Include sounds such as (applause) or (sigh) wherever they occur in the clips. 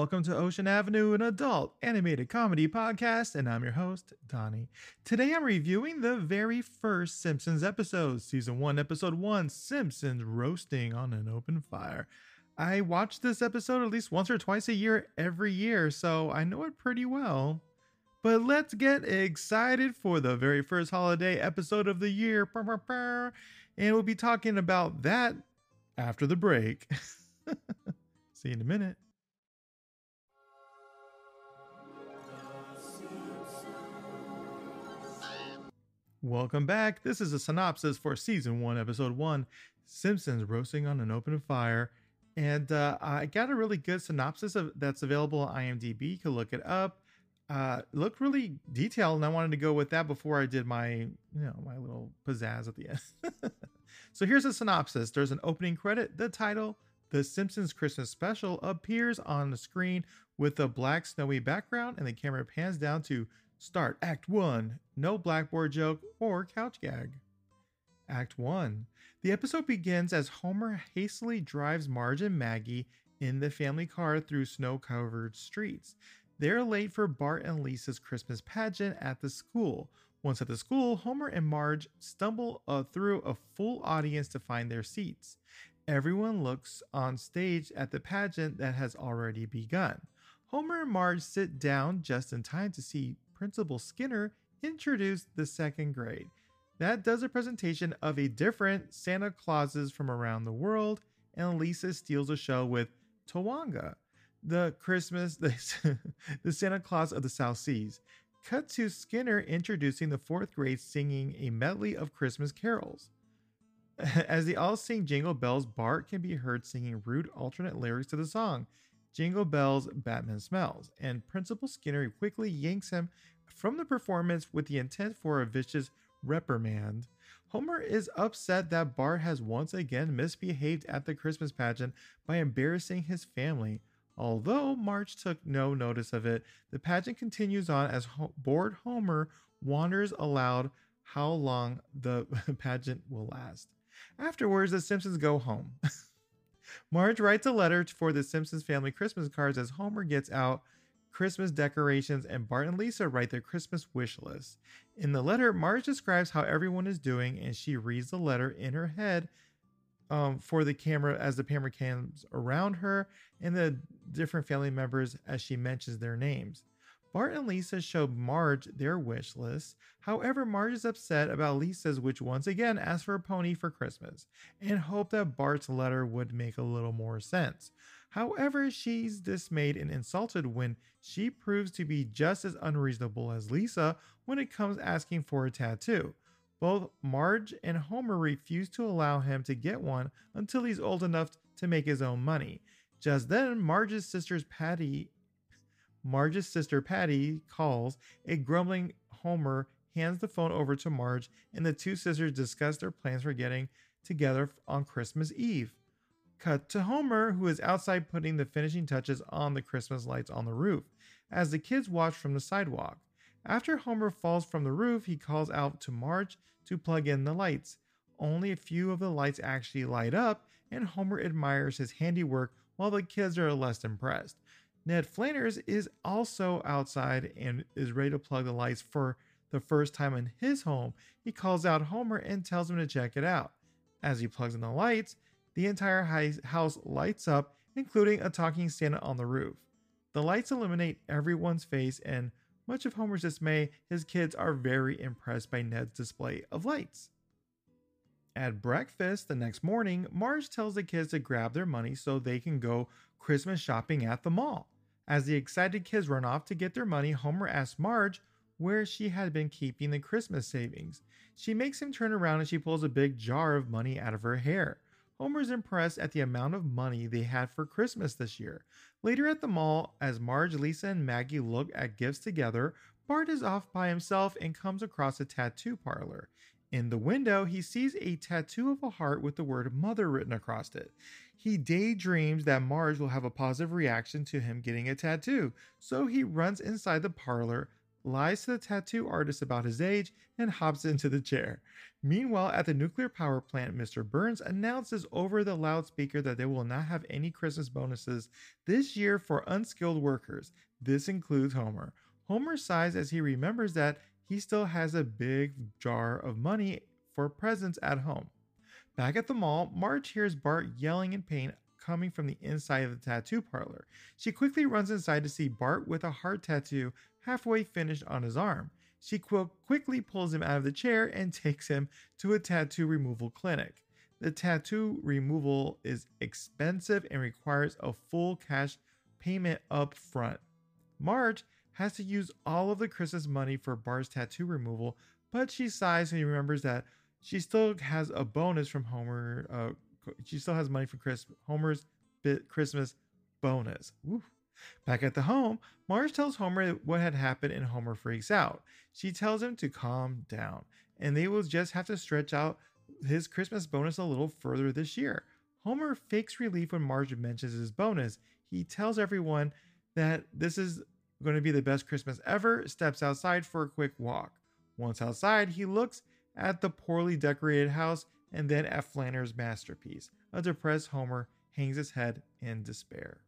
Welcome to Ocean Avenue, an adult animated comedy podcast, and I'm your host, Donnie. Today I'm reviewing the very first Simpsons episode, season 1, episode 1, Simpsons Roasting on an Open Fire. I watch this episode at least once or twice a year every year, so I know it pretty well. But let's get excited for the very first holiday episode of the year. And we'll be talking about that after the break. (laughs) See you in a minute. Welcome back. This is a synopsis for season one, episode one Simpsons roasting on an open fire. And uh, I got a really good synopsis of that's available on IMDb. You can look it up. Uh, looked really detailed, and I wanted to go with that before I did my, you know, my little pizzazz at the end. (laughs) so here's a synopsis. There's an opening credit, the title, the Simpsons Christmas special appears on the screen with a black snowy background, and the camera pans down to start Act 1. No blackboard joke or couch gag. Act 1. The episode begins as Homer hastily drives Marge and Maggie in the family car through snow covered streets. They're late for Bart and Lisa's Christmas pageant at the school. Once at the school, Homer and Marge stumble uh, through a full audience to find their seats. Everyone looks on stage at the pageant that has already begun. Homer and Marge sit down just in time to see Principal Skinner introduce the second grade. That does a presentation of a different Santa Clauses from around the world, and Lisa steals a show with Tawanga, the Christmas, (laughs) the, the Santa Claus of the South Seas. Cut to Skinner introducing the fourth grade singing a medley of Christmas carols. (laughs) As they all sing Jingle Bells, Bart can be heard singing rude alternate lyrics to the song, Jingle Bells, Batman Smells, and Principal Skinner quickly yanks him from the performance with the intent for a vicious reprimand. Homer is upset that Bart has once again misbehaved at the Christmas pageant by embarrassing his family. Although Marge took no notice of it, the pageant continues on as ho- bored Homer wonders aloud how long the (laughs) pageant will last. Afterwards, the Simpsons go home. (laughs) Marge writes a letter for the Simpsons family Christmas cards as Homer gets out Christmas decorations and Bart and Lisa write their Christmas wish list. In the letter, Marge describes how everyone is doing and she reads the letter in her head um, for the camera as the camera cams around her and the different family members as she mentions their names. Bart and Lisa show Marge their wish list. However, Marge is upset about Lisa's, which once again asks for a pony for Christmas, and hoped that Bart's letter would make a little more sense. However, she's dismayed and insulted when she proves to be just as unreasonable as Lisa when it comes asking for a tattoo. Both Marge and Homer refuse to allow him to get one until he's old enough to make his own money. Just then, Marge's sisters Patty Marge's sister Patty calls. A grumbling Homer hands the phone over to Marge, and the two sisters discuss their plans for getting together on Christmas Eve. Cut to Homer, who is outside putting the finishing touches on the Christmas lights on the roof, as the kids watch from the sidewalk. After Homer falls from the roof, he calls out to Marge to plug in the lights. Only a few of the lights actually light up, and Homer admires his handiwork while the kids are less impressed. Ned Flanders is also outside and is ready to plug the lights for the first time in his home. He calls out Homer and tells him to check it out. As he plugs in the lights, the entire house lights up, including a talking Santa on the roof. The lights illuminate everyone's face, and much of Homer's dismay, his kids are very impressed by Ned's display of lights. At breakfast the next morning, Marge tells the kids to grab their money so they can go Christmas shopping at the mall. As the excited kids run off to get their money, Homer asks Marge where she had been keeping the Christmas savings. She makes him turn around and she pulls a big jar of money out of her hair. Homer's impressed at the amount of money they had for Christmas this year. Later at the mall, as Marge, Lisa, and Maggie look at gifts together, Bart is off by himself and comes across a tattoo parlor. In the window, he sees a tattoo of a heart with the word mother written across it. He daydreams that Marge will have a positive reaction to him getting a tattoo, so he runs inside the parlor, lies to the tattoo artist about his age, and hops into the chair. Meanwhile, at the nuclear power plant, Mr. Burns announces over the loudspeaker that they will not have any Christmas bonuses this year for unskilled workers. This includes Homer. Homer sighs as he remembers that he still has a big jar of money for presents at home. Back at the mall, Marge hears Bart yelling in pain coming from the inside of the tattoo parlor. She quickly runs inside to see Bart with a heart tattoo halfway finished on his arm. She quickly pulls him out of the chair and (laughs) takes him to a tattoo removal clinic. The tattoo removal is expensive and requires a full cash payment up front. Marge has to use all of the Christmas money for Bart's tattoo removal, but she sighs when and remembers that she still has a bonus from Homer. Uh, she still has money for Chris Homer's bit Christmas bonus. Woo. Back at the home, Marge tells Homer what had happened and Homer freaks out. She tells him to calm down and they will just have to stretch out his Christmas bonus a little further this year. Homer fakes relief when Marge mentions his bonus. He tells everyone that this is going to be the best Christmas ever, steps outside for a quick walk. Once outside, he looks at the poorly decorated house and then at Flanders' masterpiece. A depressed Homer hangs his head in despair.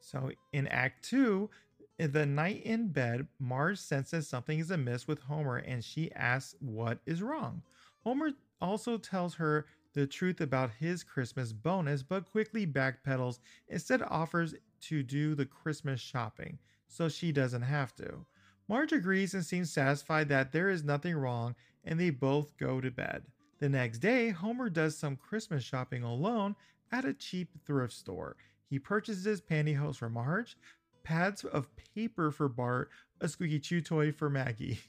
So in Act 2, the night in bed, Marge senses something is amiss with Homer and she asks what is wrong. Homer also tells her the truth about his Christmas bonus, but quickly backpedals, instead offers to do the Christmas shopping so she doesn't have to. Marge agrees and seems satisfied that there is nothing wrong, and they both go to bed. The next day, Homer does some Christmas shopping alone at a cheap thrift store. He purchases pantyhose for Marge, pads of paper for Bart, a squeaky chew toy for Maggie.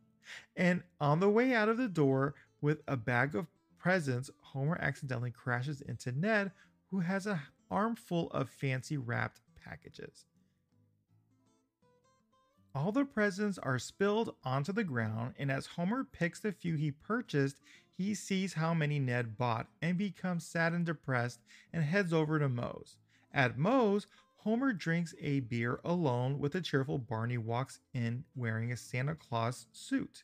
(laughs) and on the way out of the door with a bag of presents, Homer accidentally crashes into Ned, who has an armful of fancy wrapped packages. All the presents are spilled onto the ground, and as Homer picks the few he purchased, he sees how many Ned bought and becomes sad and depressed and heads over to Moe's. At Moe's, Homer drinks a beer alone with a cheerful Barney walks in wearing a Santa Claus suit.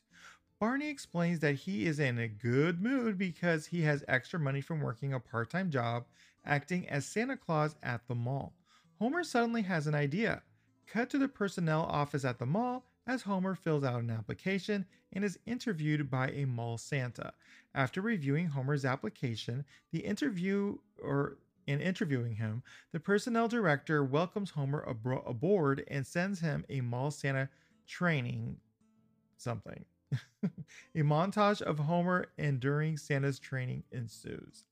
Barney explains that he is in a good mood because he has extra money from working a part time job acting as Santa Claus at the mall. Homer suddenly has an idea. Cut to the personnel office at the mall as Homer fills out an application and is interviewed by a mall Santa. After reviewing Homer's application, the interview or in interviewing him, the personnel director welcomes Homer abro- aboard and sends him a mall Santa training something. (laughs) a montage of Homer enduring Santa's training ensues.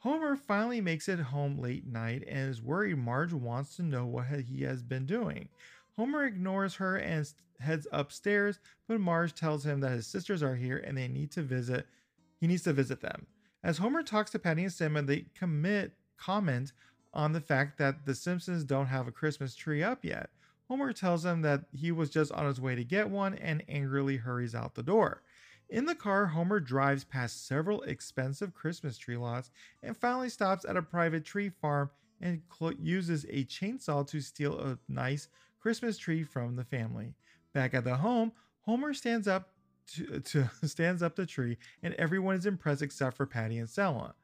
Homer finally makes it home late night and is worried Marge wants to know what he has been doing. Homer ignores her and heads upstairs, but Marge tells him that his sisters are here and they need to visit. He needs to visit them. As Homer talks to Patty and Selma, they commit comment on the fact that the Simpsons don't have a Christmas tree up yet. Homer tells them that he was just on his way to get one and angrily hurries out the door. In the car, Homer drives past several expensive Christmas tree lots and finally stops at a private tree farm and cl- uses a chainsaw to steal a nice Christmas tree from the family. Back at the home, Homer stands up to, (laughs) to stands up the tree and everyone is impressed except for Patty and Selma.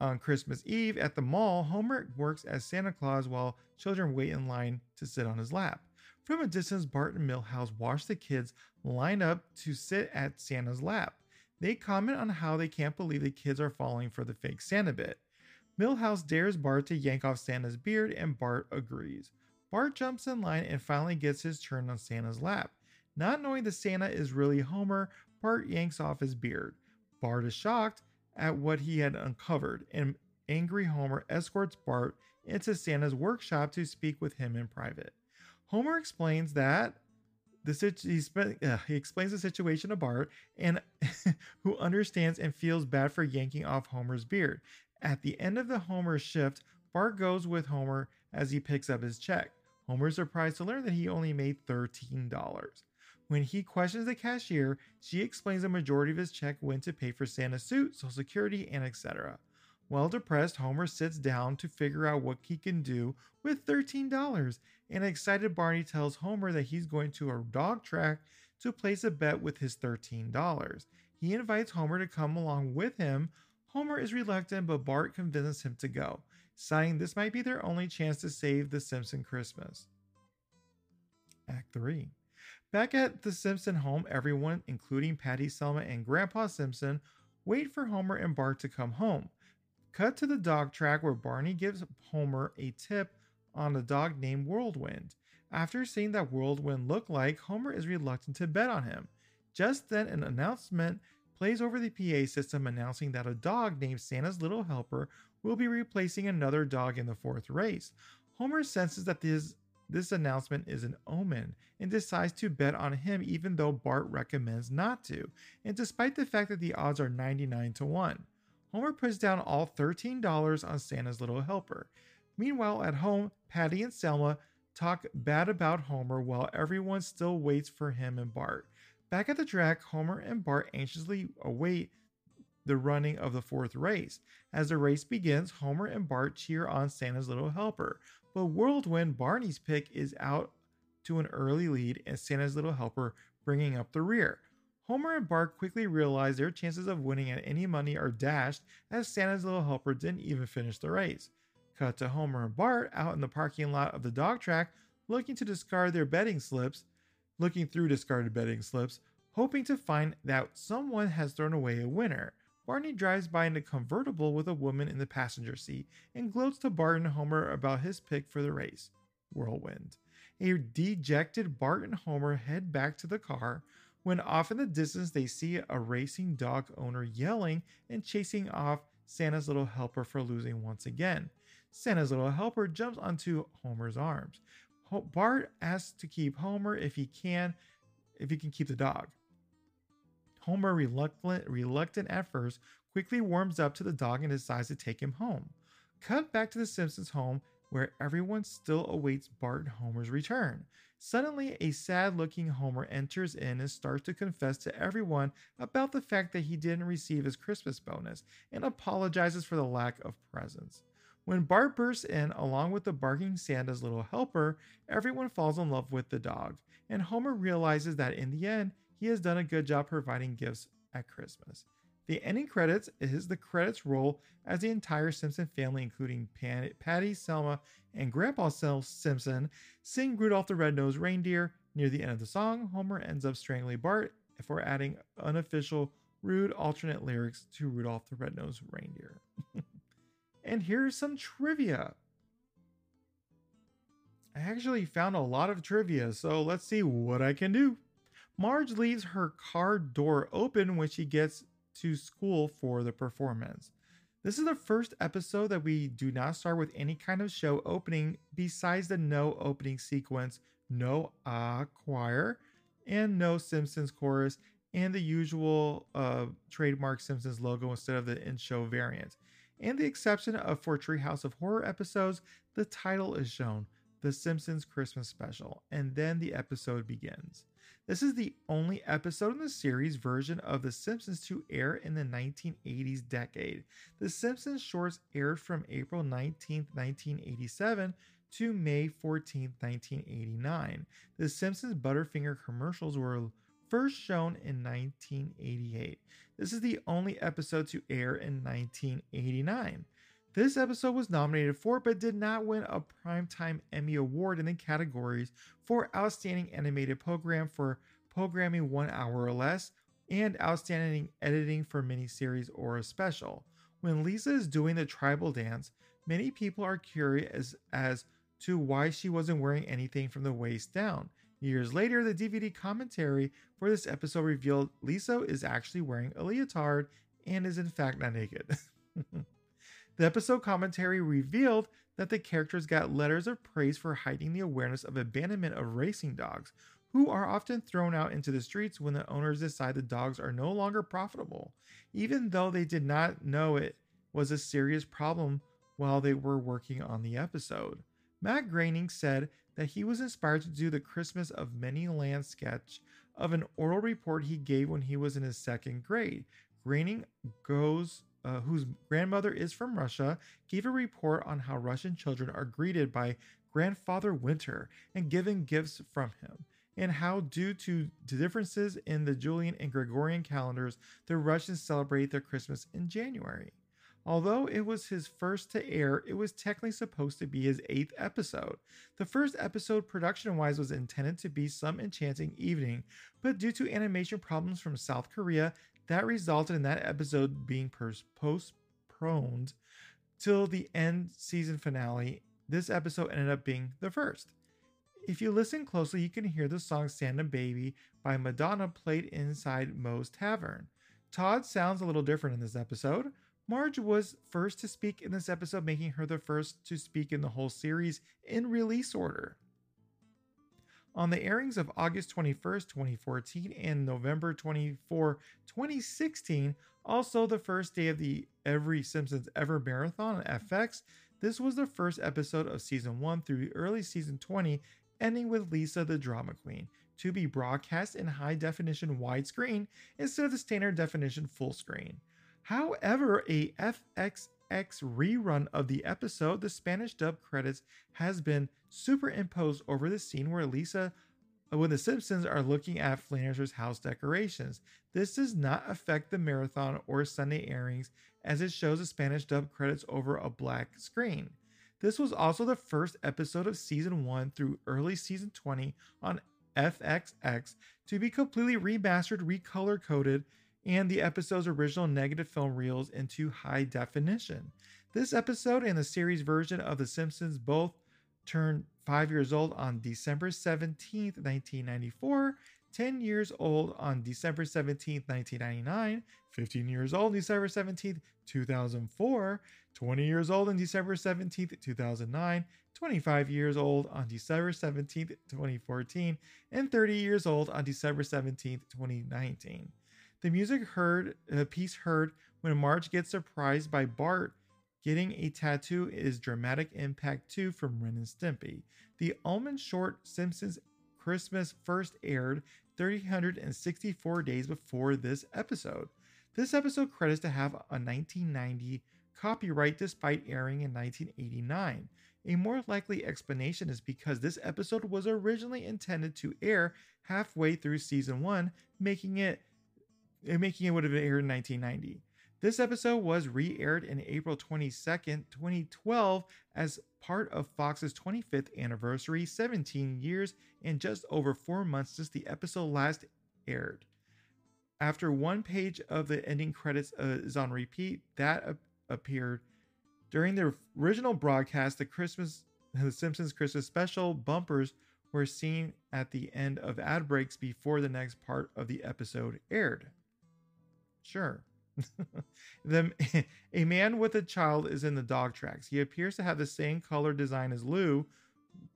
On Christmas Eve at the mall, Homer works as Santa Claus while children wait in line to sit on his lap. From a distance, Bart and Milhouse watch the kids line up to sit at Santa's lap. They comment on how they can't believe the kids are falling for the fake Santa bit. Milhouse dares Bart to yank off Santa's beard, and Bart agrees. Bart jumps in line and finally gets his turn on Santa's lap. Not knowing that Santa is really Homer, Bart yanks off his beard. Bart is shocked at what he had uncovered, and angry Homer escorts Bart into Santa's workshop to speak with him in private. Homer explains that the he, uh, he explains the situation to Bart, and (laughs) who understands and feels bad for yanking off Homer's beard. At the end of the Homer shift, Bart goes with Homer as he picks up his check. Homer is surprised to learn that he only made $13. When he questions the cashier, she explains the majority of his check went to pay for Santa's suit, Social Security, and etc. Well depressed, Homer sits down to figure out what he can do with $13. and excited Barney tells Homer that he's going to a dog track to place a bet with his $13. He invites Homer to come along with him. Homer is reluctant, but Bart convinces him to go, saying this might be their only chance to save the Simpson Christmas. Act 3. Back at the Simpson home, everyone, including Patty, Selma, and Grandpa Simpson, wait for Homer and Bart to come home. Cut to the dog track where Barney gives Homer a tip on a dog named Whirlwind. After seeing that Whirlwind look like, Homer is reluctant to bet on him. Just then, an announcement plays over the PA system announcing that a dog named Santa's Little Helper will be replacing another dog in the fourth race. Homer senses that this this announcement is an omen and decides to bet on him even though Bart recommends not to, and despite the fact that the odds are 99 to 1. Homer puts down all $13 on Santa's Little Helper. Meanwhile, at home, Patty and Selma talk bad about Homer while everyone still waits for him and Bart. Back at the track, Homer and Bart anxiously await the running of the fourth race. As the race begins, Homer and Bart cheer on Santa's Little Helper, but Whirlwind, Barney's pick, is out to an early lead and Santa's Little Helper bringing up the rear. Homer and Bart quickly realize their chances of winning at any money are dashed as Santa's Little Helper didn't even finish the race. Cut to Homer and Bart out in the parking lot of the dog track looking to discard their betting slips, looking through discarded betting slips, hoping to find that someone has thrown away a winner. Barney drives by in a convertible with a woman in the passenger seat and gloats to Bart and Homer about his pick for the race Whirlwind. A dejected Bart and Homer head back to the car. When off in the distance, they see a racing dog owner yelling and chasing off Santa's little helper for losing once again. Santa's little helper jumps onto Homer's arms. Bart asks to keep Homer if he can, if he can keep the dog. Homer, reluctant, reluctant at first, quickly warms up to the dog and decides to take him home. Cut back to the Simpsons' home where everyone still awaits Bart and Homer's return. Suddenly, a sad looking Homer enters in and starts to confess to everyone about the fact that he didn't receive his Christmas bonus and apologizes for the lack of presents. When Bart bursts in, along with the barking Santa's little helper, everyone falls in love with the dog, and Homer realizes that in the end, he has done a good job providing gifts at Christmas. The ending credits is the credits roll as the entire Simpson family, including Patty, Selma, and Grandpa Simpson, sing Rudolph the Red-Nosed Reindeer. Near the end of the song, Homer ends up strangling Bart for adding unofficial, rude alternate lyrics to Rudolph the Red-Nosed Reindeer. (laughs) and here's some trivia. I actually found a lot of trivia, so let's see what I can do. Marge leaves her car door open when she gets to school for the performance. This is the first episode that we do not start with any kind of show opening besides the no opening sequence, no ah choir, and no Simpsons chorus, and the usual uh, trademark Simpsons logo instead of the in show variant. And the exception of for Treehouse of Horror episodes, the title is shown, The Simpsons Christmas Special, and then the episode begins. This is the only episode in the series version of The Simpsons to air in the 1980s decade. The Simpsons shorts aired from April 19, 1987 to May 14, 1989. The Simpsons Butterfinger commercials were first shown in 1988. This is the only episode to air in 1989. This episode was nominated for but did not win a Primetime Emmy Award in the categories for Outstanding Animated Program for Programming One Hour or Less and Outstanding Editing for Miniseries or a Special. When Lisa is doing the tribal dance, many people are curious as to why she wasn't wearing anything from the waist down. Years later, the DVD commentary for this episode revealed Lisa is actually wearing a leotard and is in fact not naked. (laughs) The episode commentary revealed that the characters got letters of praise for hiding the awareness of abandonment of racing dogs, who are often thrown out into the streets when the owners decide the dogs are no longer profitable, even though they did not know it was a serious problem while they were working on the episode. Matt Groening said that he was inspired to do the Christmas of Many Lands sketch of an oral report he gave when he was in his second grade. Groening goes uh, whose grandmother is from Russia, gave a report on how Russian children are greeted by Grandfather Winter and given gifts from him, and how, due to differences in the Julian and Gregorian calendars, the Russians celebrate their Christmas in January. Although it was his first to air, it was technically supposed to be his eighth episode. The first episode, production wise, was intended to be some enchanting evening, but due to animation problems from South Korea, that resulted in that episode being postponed till the end season finale. This episode ended up being the first. If you listen closely, you can hear the song Santa Baby by Madonna played inside Moe's Tavern. Todd sounds a little different in this episode. Marge was first to speak in this episode, making her the first to speak in the whole series in release order. On the airings of August 21st, 2014 and November 24, 2016, also the first day of the Every Simpsons Ever Marathon on FXX, this was the first episode of season 1 through early season 20, ending with Lisa the Drama Queen, to be broadcast in high definition widescreen instead of the standard definition full screen. However, a FXX rerun of the episode, the Spanish dub credits, has been superimposed over the scene where Lisa, uh, when the Simpsons are looking at Flanders' house decorations. This does not affect the marathon or Sunday airings as it shows the Spanish dub credits over a black screen. This was also the first episode of season 1 through early season 20 on FXX to be completely remastered, recolor coded, and the episode's original negative film reels into high definition. This episode and the series version of The Simpsons both turned five years old on December 17th, 1994, 10 years old on December 17th, 1999, 15 years old on December 17th, 2004, 20 years old on December 17th, 2009, 25 years old on December 17th, 2014, and 30 years old on December 17th, 2019. The music heard, a piece heard when Marge gets surprised by Bart getting a tattoo is Dramatic Impact 2 from Ren and Stimpy. The Ullman short Simpsons Christmas first aired 364 days before this episode. This episode credits to have a 1990 copyright despite airing in 1989. A more likely explanation is because this episode was originally intended to air halfway through season 1, making it making it would have been aired in 1990. This episode was re aired in April 22nd, 2012, as part of Fox's 25th anniversary, 17 years and just over four months since the episode last aired. After one page of the ending credits uh, is on repeat, that ap- appeared during the original broadcast. The Christmas, the Simpsons Christmas special bumpers were seen at the end of ad breaks before the next part of the episode aired. Sure. (laughs) the, (laughs) a man with a child is in the dog tracks. He appears to have the same color design as Lou,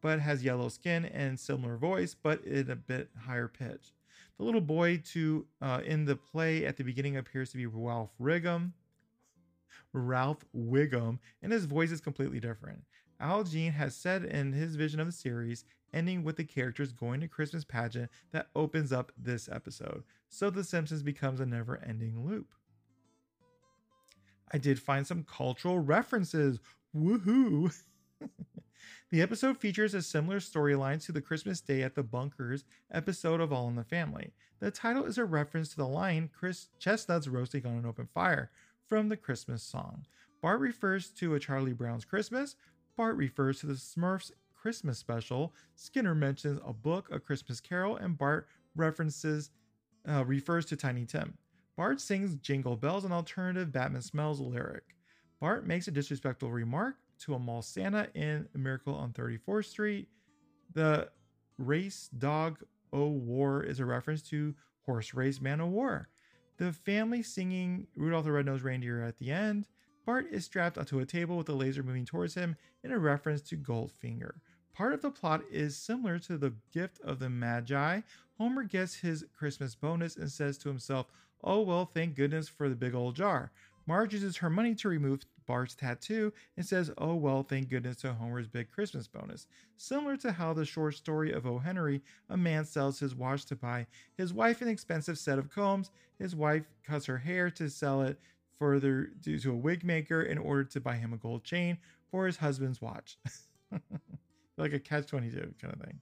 but has yellow skin and similar voice, but in a bit higher pitch. The little boy to uh, in the play at the beginning appears to be Ralph Wiggum. Ralph Wiggum, and his voice is completely different. Al Jean has said in his vision of the series, ending with the characters going to Christmas pageant that opens up this episode. So The Simpsons becomes a never ending loop. I did find some cultural references. Woohoo! (laughs) the episode features a similar storyline to the Christmas Day at the Bunkers episode of All in the Family. The title is a reference to the line Chris chestnuts roasting on an open fire from the Christmas song. Bart refers to a Charlie Brown's Christmas. Bart refers to the Smurfs Christmas special. Skinner mentions a book, A Christmas Carol, and Bart references uh, refers to Tiny Tim. Bart sings Jingle Bells, an alternative Batman Smells lyric. Bart makes a disrespectful remark to a mall Santa in Miracle on 34th Street. The race dog o war is a reference to horse race man o war. The family singing Rudolph the Red-Nosed Reindeer at the end. Bart is strapped onto a table with a laser moving towards him in a reference to Goldfinger. Part of the plot is similar to the gift of the Magi. Homer gets his Christmas bonus and says to himself, Oh, well, thank goodness for the big old jar. Marge uses her money to remove Bart's tattoo and says, Oh, well, thank goodness to Homer's big Christmas bonus. Similar to how the short story of O. Henry, a man sells his watch to buy his wife an expensive set of combs. His wife cuts her hair to sell it further due to a wig maker in order to buy him a gold chain for his husband's watch. (laughs) like a catch 22 kind of thing.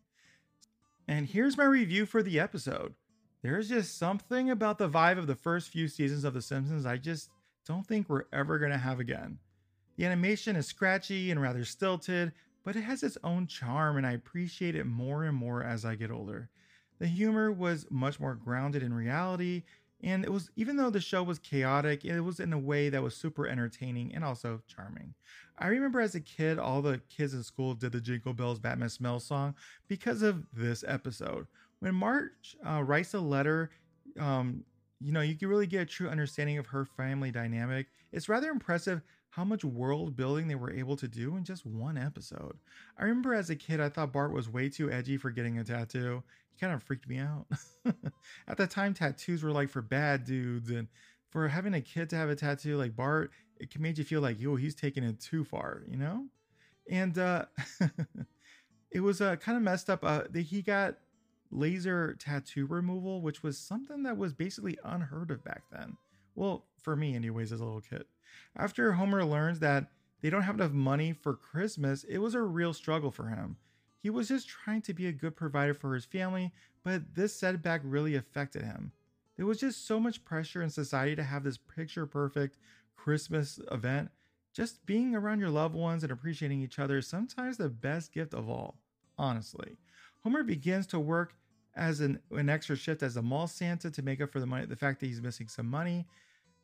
And here's my review for the episode. There's just something about the vibe of the first few seasons of The Simpsons I just don't think we're ever going to have again. The animation is scratchy and rather stilted, but it has its own charm and I appreciate it more and more as I get older. The humor was much more grounded in reality, and it was even though the show was chaotic, it was in a way that was super entertaining and also charming. I remember as a kid, all the kids in school did the Jingle Bells Batman Smell song because of this episode. When Marge uh, writes a letter, um, you know, you can really get a true understanding of her family dynamic. It's rather impressive how much world building they were able to do in just one episode. I remember as a kid, I thought Bart was way too edgy for getting a tattoo. He kind of freaked me out. (laughs) At the time, tattoos were like for bad dudes, and for having a kid to have a tattoo like Bart, it can made you feel like, yo, he's taking it too far, you know? And uh, (laughs) it was uh, kind of messed up. Uh, he got laser tattoo removal, which was something that was basically unheard of back then. Well, for me, anyways, as a little kid. After Homer learns that they don't have enough money for Christmas, it was a real struggle for him. He was just trying to be a good provider for his family, but this setback really affected him. There was just so much pressure in society to have this picture perfect Christmas event. Just being around your loved ones and appreciating each other is sometimes the best gift of all, honestly. Homer begins to work as an, an extra shift as a mall Santa to make up for the money, the fact that he's missing some money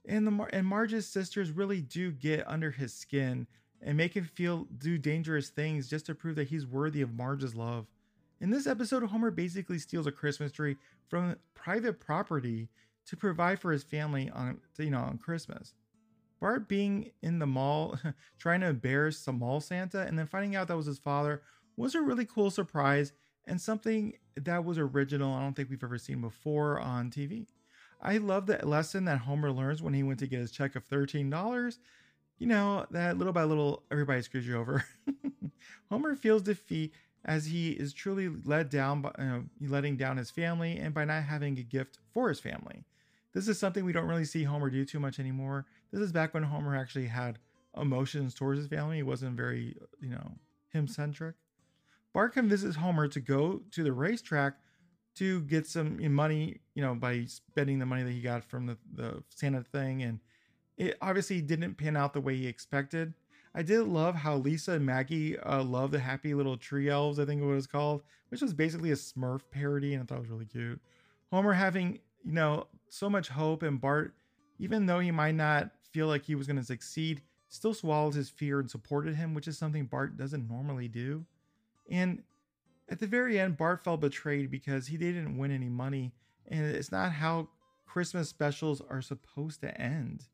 and the and Marge's sisters really do get under his skin and make him feel do dangerous things just to prove that he's worthy of Marge's love. In this episode, Homer basically steals a Christmas tree from private property to provide for his family on you know on Christmas. Bart being in the mall (laughs) trying to embarrass some mall Santa and then finding out that was his father was a really cool surprise and something that was original. I don't think we've ever seen before on TV. I love the lesson that Homer learns when he went to get his check of $13. You know, that little by little, everybody screws you over. (laughs) Homer feels defeat as he is truly let down by uh, letting down his family and by not having a gift for his family. This is something we don't really see Homer do too much anymore. This is back when Homer actually had emotions towards his family. He wasn't very, you know, him centric. Bart convinces Homer to go to the racetrack to get some money, you know, by spending the money that he got from the, the Santa thing. And it obviously didn't pan out the way he expected. I did love how Lisa and Maggie uh, love the happy little tree elves, I think it was called, which was basically a Smurf parody, and I thought it was really cute. Homer having, you know, so much hope, and Bart, even though he might not feel like he was going to succeed, still swallowed his fear and supported him, which is something Bart doesn't normally do. And at the very end, Bart felt betrayed because he didn't win any money, and it's not how Christmas specials are supposed to end.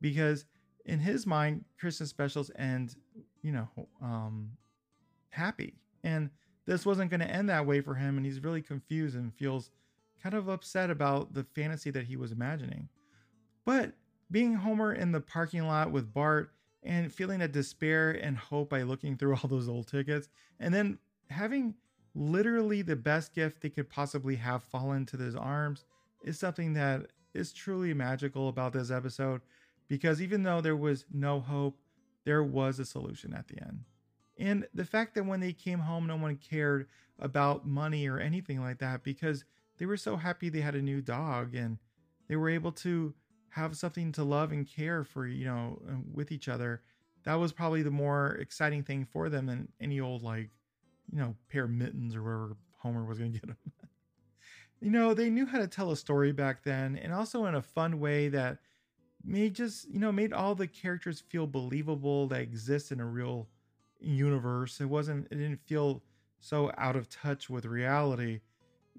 Because in his mind, Christmas specials end, you know, um, happy. And this wasn't going to end that way for him, and he's really confused and feels kind of upset about the fantasy that he was imagining. But being Homer in the parking lot with Bart and feeling that despair and hope by looking through (laughs) all those old tickets, and then having literally the best gift they could possibly have fall into his arms is something that is truly magical about this episode because even though there was no hope, there was a solution at the end. And the fact that when they came home, no one cared about money or anything like that because they were so happy they had a new dog and they were able to have something to love and care for, you know, uh, with each other. That was probably the more exciting thing for them than any old like you know, pair of mittens or wherever Homer was going (laughs) to get them. you know, they knew how to tell a story back then and also in a fun way that made just, you know, made all the characters feel believable that exist in a real universe. It wasn't, it didn't feel so out of touch with reality.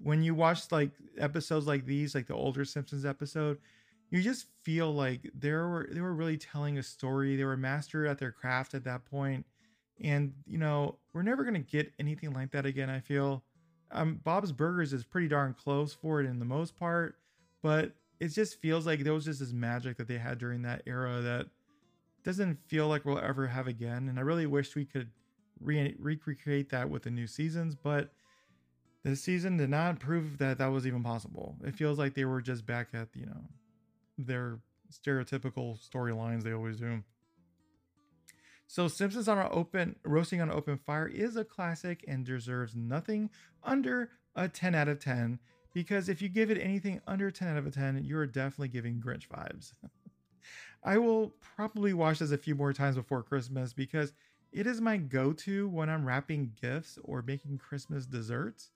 When you watch like episodes like these, like the older Simpsons episode, you just feel like they were they were really telling a story. They were master at their craft at that point and, you know, we're never to get anything like that again, I feel. Um, Bob's Burgers is pretty darn close for it in the most part, but it just feels like there was just this magic that they had during that era that doesn't feel like we'll ever have again. And I really wish we could re- recreate that with the new seasons, but the season did not prove that that was even possible. It feels like they were just back at, you know, their stereotypical storylines they always do. So Simpsons on an open roasting on an open fire is a classic and deserves nothing under a 10 out of 10 because if you give it anything under 10 out of a 10, you're definitely giving Grinch vibes. (laughs) I will probably watch this a few more times before Christmas because it is my go-to when I'm wrapping gifts or making Christmas desserts.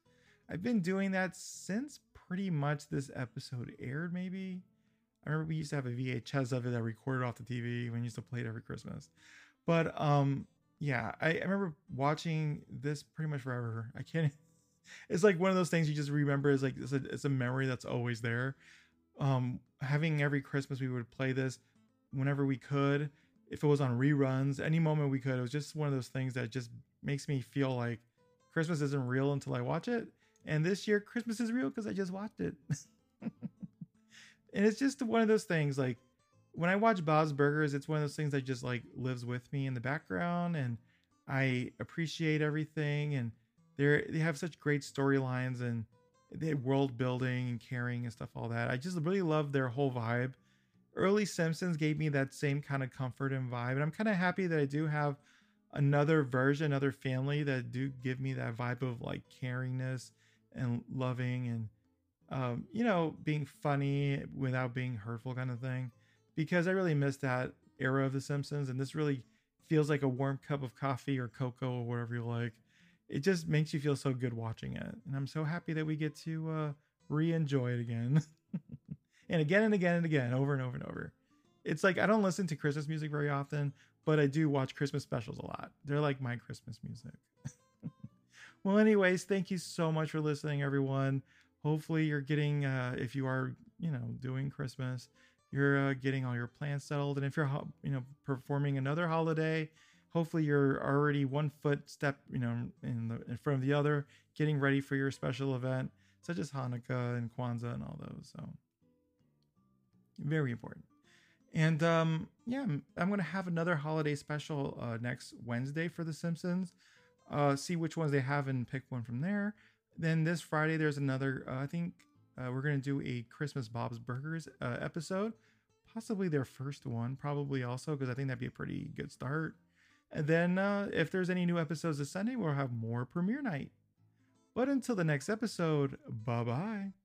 I've been doing that since pretty much this episode aired maybe. I remember we used to have a VHS of it that recorded off the TV when we used to play it every Christmas. But um, yeah, I, I remember watching this pretty much forever. I can't. (laughs) It's like one of those things you just remember. Is like it's a, it's a memory that's always there. Um, having every Christmas we would play this whenever we could. If it was on reruns, any moment we could. It was just one of those things that just makes me feel like Christmas isn't real until I watch it. And this year, Christmas is real because I just watched it. (laughs) and it's just one of those things like when I watch Bob's Burgers, it's one of those things that just like lives with me in the background, and I appreciate everything. And they they have such great storylines and the world building and caring and stuff, all that. I just really love their whole vibe. Early Simpsons gave me that same kind of comfort and vibe, and I'm kind of happy that I do have another version, another family that do give me that vibe of like caringness and loving and um, you know being funny without being hurtful kind of thing because I really miss that era of The Simpsons, and this really feels like a warm cup of coffee or cocoa or whatever you like. It just makes you feel so good watching it, and I'm so happy that we get to uh, re-enjoy it again, (laughs) and again and again and again, over and over and over. It's like I don't listen to Christmas music very often, but I do watch Christmas specials a lot. They're like my Christmas music. (laughs) well, anyways, thank you so much for listening, everyone. Hopefully, you're getting, uh, if you are, you know, doing Christmas, you're uh, getting all your plans settled. And if you're you know performing another holiday hopefully you're already one foot step you know in the in front of the other getting ready for your special event such as hanukkah and kwanzaa and all those so. Very important. And um yeah i'm, I'm gonna have another holiday special uh, next wednesday for the simpsons uh see which ones they have and pick one from there then this friday there's another uh, i think uh, we're going to do a Christmas Bob's Burgers uh, episode, possibly their first one, probably also, because I think that'd be a pretty good start. And then uh, if there's any new episodes this Sunday, we'll have more premiere night. But until the next episode, bye bye.